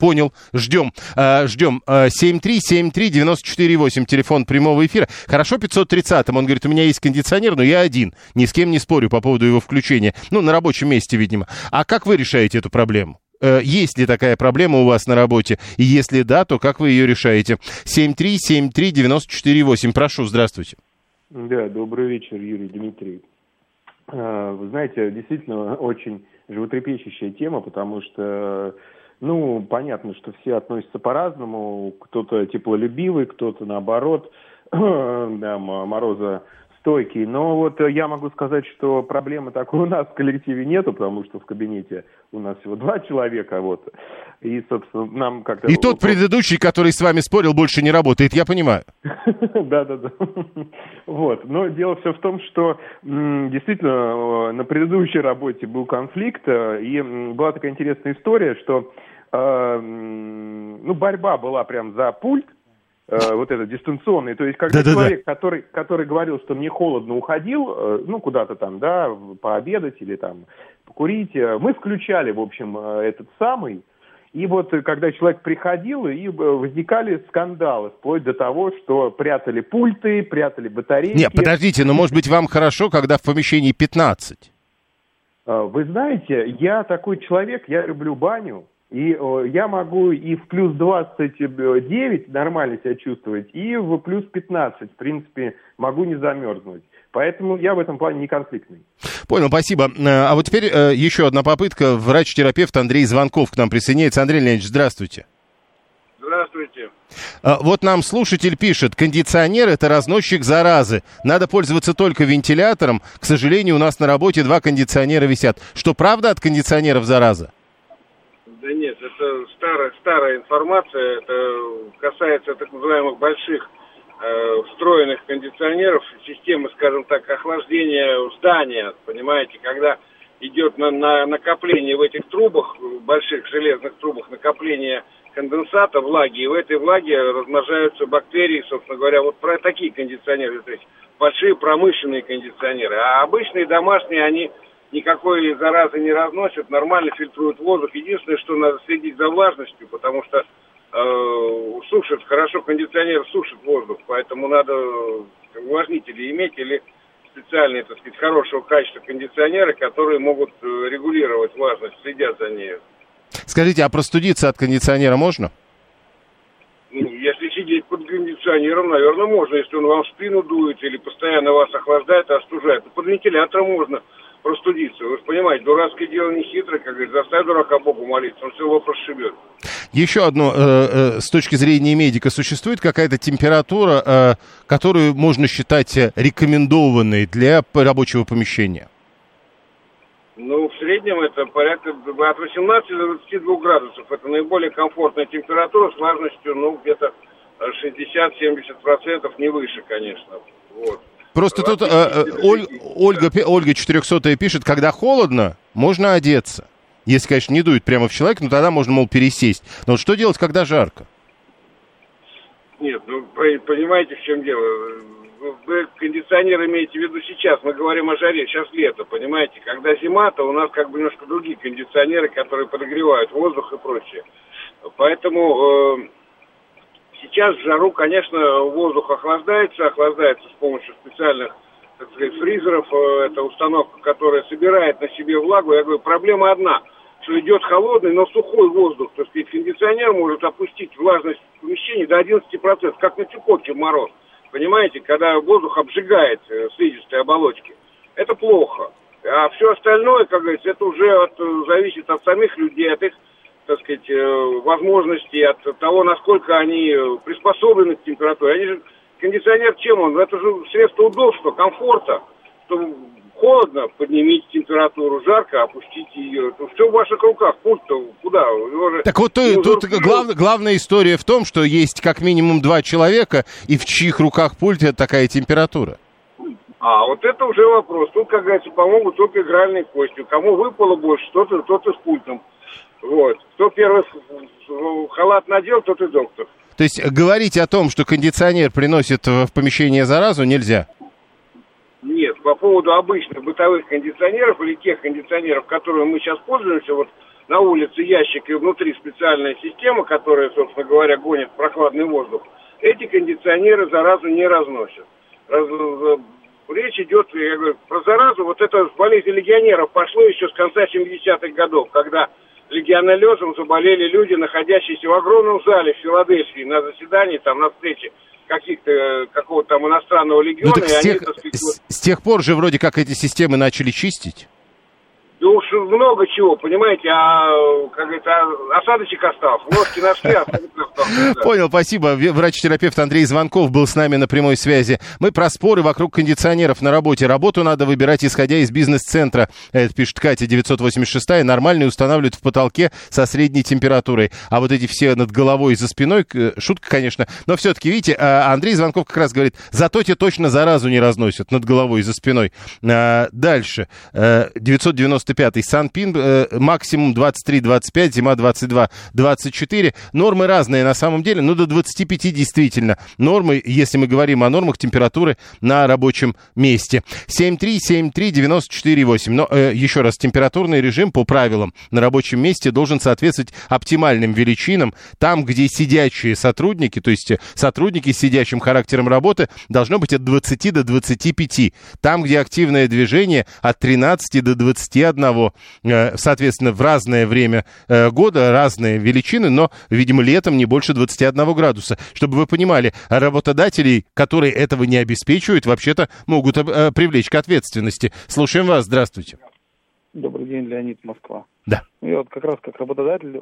Понял. Ждем. Э, ждем. Э, 7373948, телефон прямого эфира. Хорошо 530-м. Он говорит, у меня есть кондиционер, но я один. Ни с кем не спорю по поводу его включения. Ну, на рабочем месте, видимо. А как вы решаете эту проблему? Э, есть ли такая проблема у вас на работе? И если да, то как вы ее решаете? 7373948. Прошу, здравствуйте. Да, добрый вечер, Юрий Дмитриевич. Э, Вы знаете, действительно очень животрепещущая тема, потому что ну, понятно, что все относятся по-разному. Кто-то теплолюбивый, кто-то наоборот, да, мороза стойкий. Но вот я могу сказать, что проблемы такой у нас в коллективе нету, потому что в кабинете у нас всего два человека, вот. И, собственно, нам как-то... И тот предыдущий, который с вами спорил, больше не работает, я понимаю. Да-да-да. Вот. Но дело все в том, что действительно э, на предыдущей работе был конфликт, э, и была такая интересная история, что э, ну, борьба была прям за пульт, э, вот это дистанционный. То есть, когда Да-да-да. человек, который, который говорил, что мне холодно, уходил, э, ну, куда-то там, да, пообедать или там покурить, э, мы включали, в общем, э, этот самый. И вот когда человек приходил, и возникали скандалы, вплоть до того, что прятали пульты, прятали батарейки. Не, подождите, но может быть вам хорошо, когда в помещении 15? Э, Вы знаете, я такой человек, я люблю баню. И э, я могу и в плюс 29 нормально себя чувствовать, и в плюс 15, в принципе, могу не замерзнуть. Поэтому я в этом плане не конфликтный. Понял, спасибо. Э, А вот теперь э, еще одна попытка. Врач-терапевт Андрей Звонков к нам присоединяется. Андрей Леонидович, здравствуйте. Здравствуйте. А, Вот нам слушатель пишет, кондиционер это разносчик заразы. Надо пользоваться только вентилятором. К сожалению, у нас на работе два кондиционера висят. Что правда от кондиционеров зараза? Это старая, старая информация. Это касается так называемых больших э, встроенных кондиционеров, системы, скажем так, охлаждения здания, понимаете, когда идет на, на накопление в этих трубах, больших железных трубах, накопление конденсата, влаги, и в этой влаге размножаются бактерии, собственно говоря, вот про такие кондиционеры, то есть большие промышленные кондиционеры. А обычные домашние, они никакой заразы не разносят, нормально фильтруют воздух. Единственное, что надо следить за влажностью, потому что э, сушит, хорошо кондиционер сушит воздух, поэтому надо увлажнители иметь или специальные, так сказать, хорошего качества кондиционеры, которые могут э, регулировать влажность, следят за ней. Скажите, а простудиться от кондиционера можно? Ну, если сидеть под кондиционером, наверное, можно, если он вам в спину дует или постоянно вас охлаждает и остужает. Ну, под вентилятором можно простудиться. Вы же понимаете, дурацкое дело не хитрое, как говорится, заставь дурака Богу молиться, он все его прошибет. Еще одно, э, э, с точки зрения медика, существует какая-то температура, э, которую можно считать э, рекомендованной для рабочего помещения? Ну, в среднем это порядка от 18 до 22 градусов. Это наиболее комфортная температура с влажностью, ну, где-то 60-70%, не выше, конечно. Вот. Просто тут э, э, Оль- Ольга, Ольга 400 пишет, когда холодно, можно одеться. Если, конечно, не дует прямо в человека, ну тогда можно, мол, пересесть. Но вот что делать, когда жарко? Нет, ну, по- понимаете, в чем дело? Вы- Вы кондиционер имеете в виду сейчас, мы говорим о жаре, сейчас лето, понимаете? Когда зима, то у нас как бы немножко другие кондиционеры, которые подогревают воздух и прочее. Поэтому э, сейчас жару, конечно, воздух охлаждается, охлаждается с помощью специальных, так сказать, фризеров. Э, Это установка, которая собирает на себе влагу. Я говорю, проблема одна, что идет холодный, но сухой воздух. Так сказать, кондиционер может опустить влажность в помещении до 11%, как на Чукотке мороз. Понимаете, когда воздух обжигает э, слизистые оболочки. Это плохо. А все остальное, как говорится, это уже от, э, зависит от самих людей, от их, так сказать, э, возможностей, от того, насколько они э, приспособлены к температуре. Они же, кондиционер чем он? Это же средство удобства, комфорта. Что холодно, поднимите температуру, жарко, опустите ее. Все в ваших руках. Пульт-то куда? Его же Так вот, то- тут глав- главная история в том, что есть как минимум два человека, и в чьих руках пульт это такая температура. А, вот это уже вопрос. Тут, как говорится, помогут только игральные кости. Кому выпало больше, тот, и- тот и с пультом. Вот. Кто первый халат надел, тот и доктор. То есть говорить о том, что кондиционер приносит в помещение заразу, нельзя? Нет, по поводу обычных бытовых кондиционеров или тех кондиционеров, которыми мы сейчас пользуемся, вот на улице ящик и внутри специальная система, которая, собственно говоря, гонит прохладный воздух, эти кондиционеры заразу не разносят. Раз, речь идет, я говорю, про заразу, вот это болезнь легионеров пошло еще с конца 70-х годов, когда легионеллезом заболели люди, находящиеся в огромном зале в Филадельфии на заседании, там на встрече каких-то какого-то там иностранного легиона. Ну, так с, тех, они, с, с тех пор же вроде как эти системы начали чистить. Да уж много чего, понимаете, а, как говорится, а, осадочек остался. Ножки нашли, осадочек остался. Понял, спасибо. Врач-терапевт Андрей Звонков был с нами на прямой связи. Мы про споры вокруг кондиционеров на работе. Работу надо выбирать, исходя из бизнес-центра. Это пишет Катя 986 нормальные устанавливают в потолке со средней температурой. А вот эти все над головой и за спиной, шутка, конечно, но все-таки, видите, а, Андрей Звонков как раз говорит, зато те точно заразу не разносят над головой и за спиной. А, дальше. 990 95-й. Санпин э, максимум 23-25, зима 22-24. Нормы разные на самом деле, но до 25 действительно. Нормы, если мы говорим о нормах температуры на рабочем месте. 7373948. Но э, еще раз, температурный режим по правилам на рабочем месте должен соответствовать оптимальным величинам. Там, где сидячие сотрудники, то есть сотрудники с сидячим характером работы, должно быть от 20 до 25. Там, где активное движение, от 13 до 21 одного, э, соответственно, в разное время э, года, разные величины, но, видимо, летом не больше 21 градуса. Чтобы вы понимали, работодателей, которые этого не обеспечивают, вообще-то могут э, привлечь к ответственности. Слушаем вас, здравствуйте. Добрый день, Леонид, Москва. Да. Я вот как раз как работодатель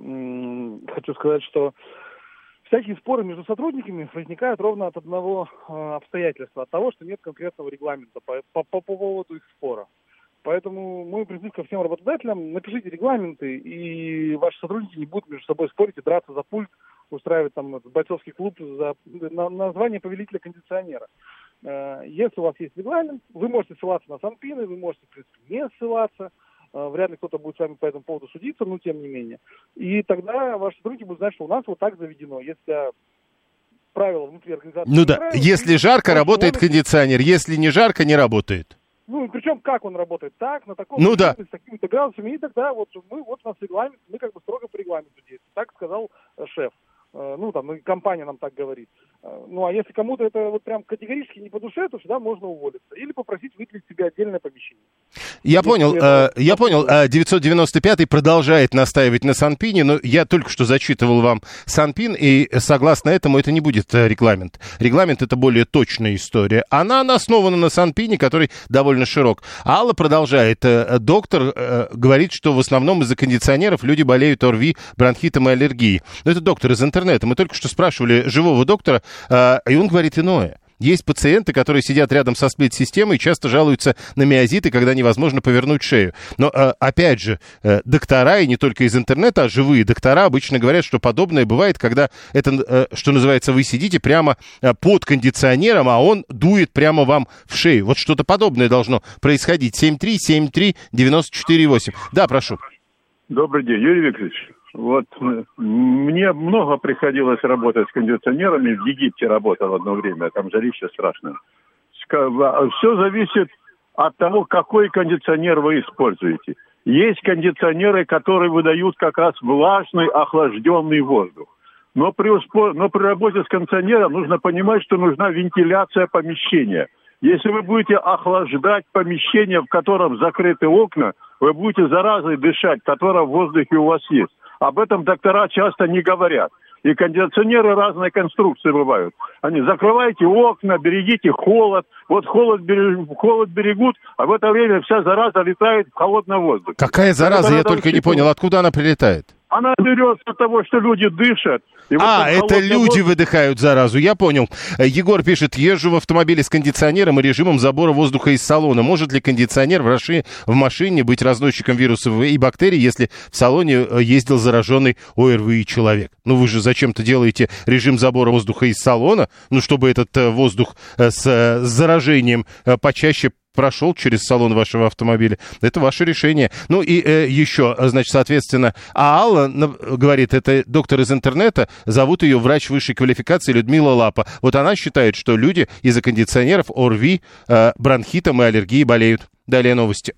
хочу сказать, что всякие споры между сотрудниками возникают ровно от одного обстоятельства, от того, что нет конкретного регламента по, по, по поводу их спора. Поэтому мой призыв ко всем работодателям, напишите регламенты, и ваши сотрудники не будут между собой спорить и драться за пульт, устраивать там бойцовский клуб за на, название повелителя кондиционера. Э, если у вас есть регламент, вы можете ссылаться на санпины, вы можете, в принципе, не ссылаться, э, вряд ли кто-то будет с вами по этому поводу судиться, но тем не менее. И тогда ваши сотрудники будут знать, что у нас вот так заведено. Если правила внутри организации... Ну да, если жарко, работает кондиционер, если не жарко, не работает. Ну, причем как он работает? Так, на таком ну, да. с такими-то градусами, и тогда вот мы, вот у нас регламент, мы как бы строго по регламенту действуем. Так сказал э, шеф. Э, ну, там, компания нам так говорит. Э, ну, а если кому-то это вот прям категорически не по душе, то всегда можно уволиться. Или попросить выделить себе отдельное помещение. Я понял, э, я понял. 995-й продолжает настаивать на Санпине, но я только что зачитывал вам Санпин, и согласно этому это не будет регламент. Регламент это более точная история. Она основана на Санпине, который довольно широк. Алла продолжает. Доктор э, говорит, что в основном из-за кондиционеров люди болеют ОРВИ, бронхитом и аллергией. Но это доктор из интернета. Мы только что спрашивали живого доктора, э, и он говорит иное. Есть пациенты, которые сидят рядом со сплит-системой и часто жалуются на миозиты, когда невозможно повернуть шею. Но, э, опять же, э, доктора, и не только из интернета, а живые доктора обычно говорят, что подобное бывает, когда это, э, что называется, вы сидите прямо под кондиционером, а он дует прямо вам в шею. Вот что-то подобное должно происходить. 7373948. Да, прошу. Добрый день, Юрий Викторович. Вот мне много приходилось работать с кондиционерами. В Египте работал одно время, там жарище страшное. А, Все зависит от того, какой кондиционер вы используете. Есть кондиционеры, которые выдают как раз влажный, охлажденный воздух. Но при, но при работе с кондиционером нужно понимать, что нужна вентиляция помещения. Если вы будете охлаждать помещение, в котором закрыты окна, вы будете заразой дышать, которая в воздухе у вас есть. Об этом доктора часто не говорят. И кондиционеры разной конструкции бывают. Они закрывайте окна, берегите холод. Вот холод, берег, холод берегут, а в это время вся зараза летает в холодном воздухе. Какая зараза? Я только не понял, откуда она прилетает? Она берется от того, что люди дышат. И а, вот это люди воздух... выдыхают заразу, я понял. Егор пишет, езжу в автомобиле с кондиционером и режимом забора воздуха из салона. Может ли кондиционер в, раши... в машине быть разносчиком вирусов и бактерий, если в салоне э, ездил зараженный ОРВИ человек? Ну вы же зачем-то делаете режим забора воздуха из салона, ну чтобы этот э, воздух э, с заражением почаще прошел через салон вашего автомобиля. Это ваше решение. Ну и э, еще, значит, соответственно, а Алла говорит, это доктор из интернета, зовут ее врач высшей квалификации Людмила Лапа. Вот она считает, что люди из-за кондиционеров ОРВИ, э, бронхитом и аллергией болеют. Далее новости.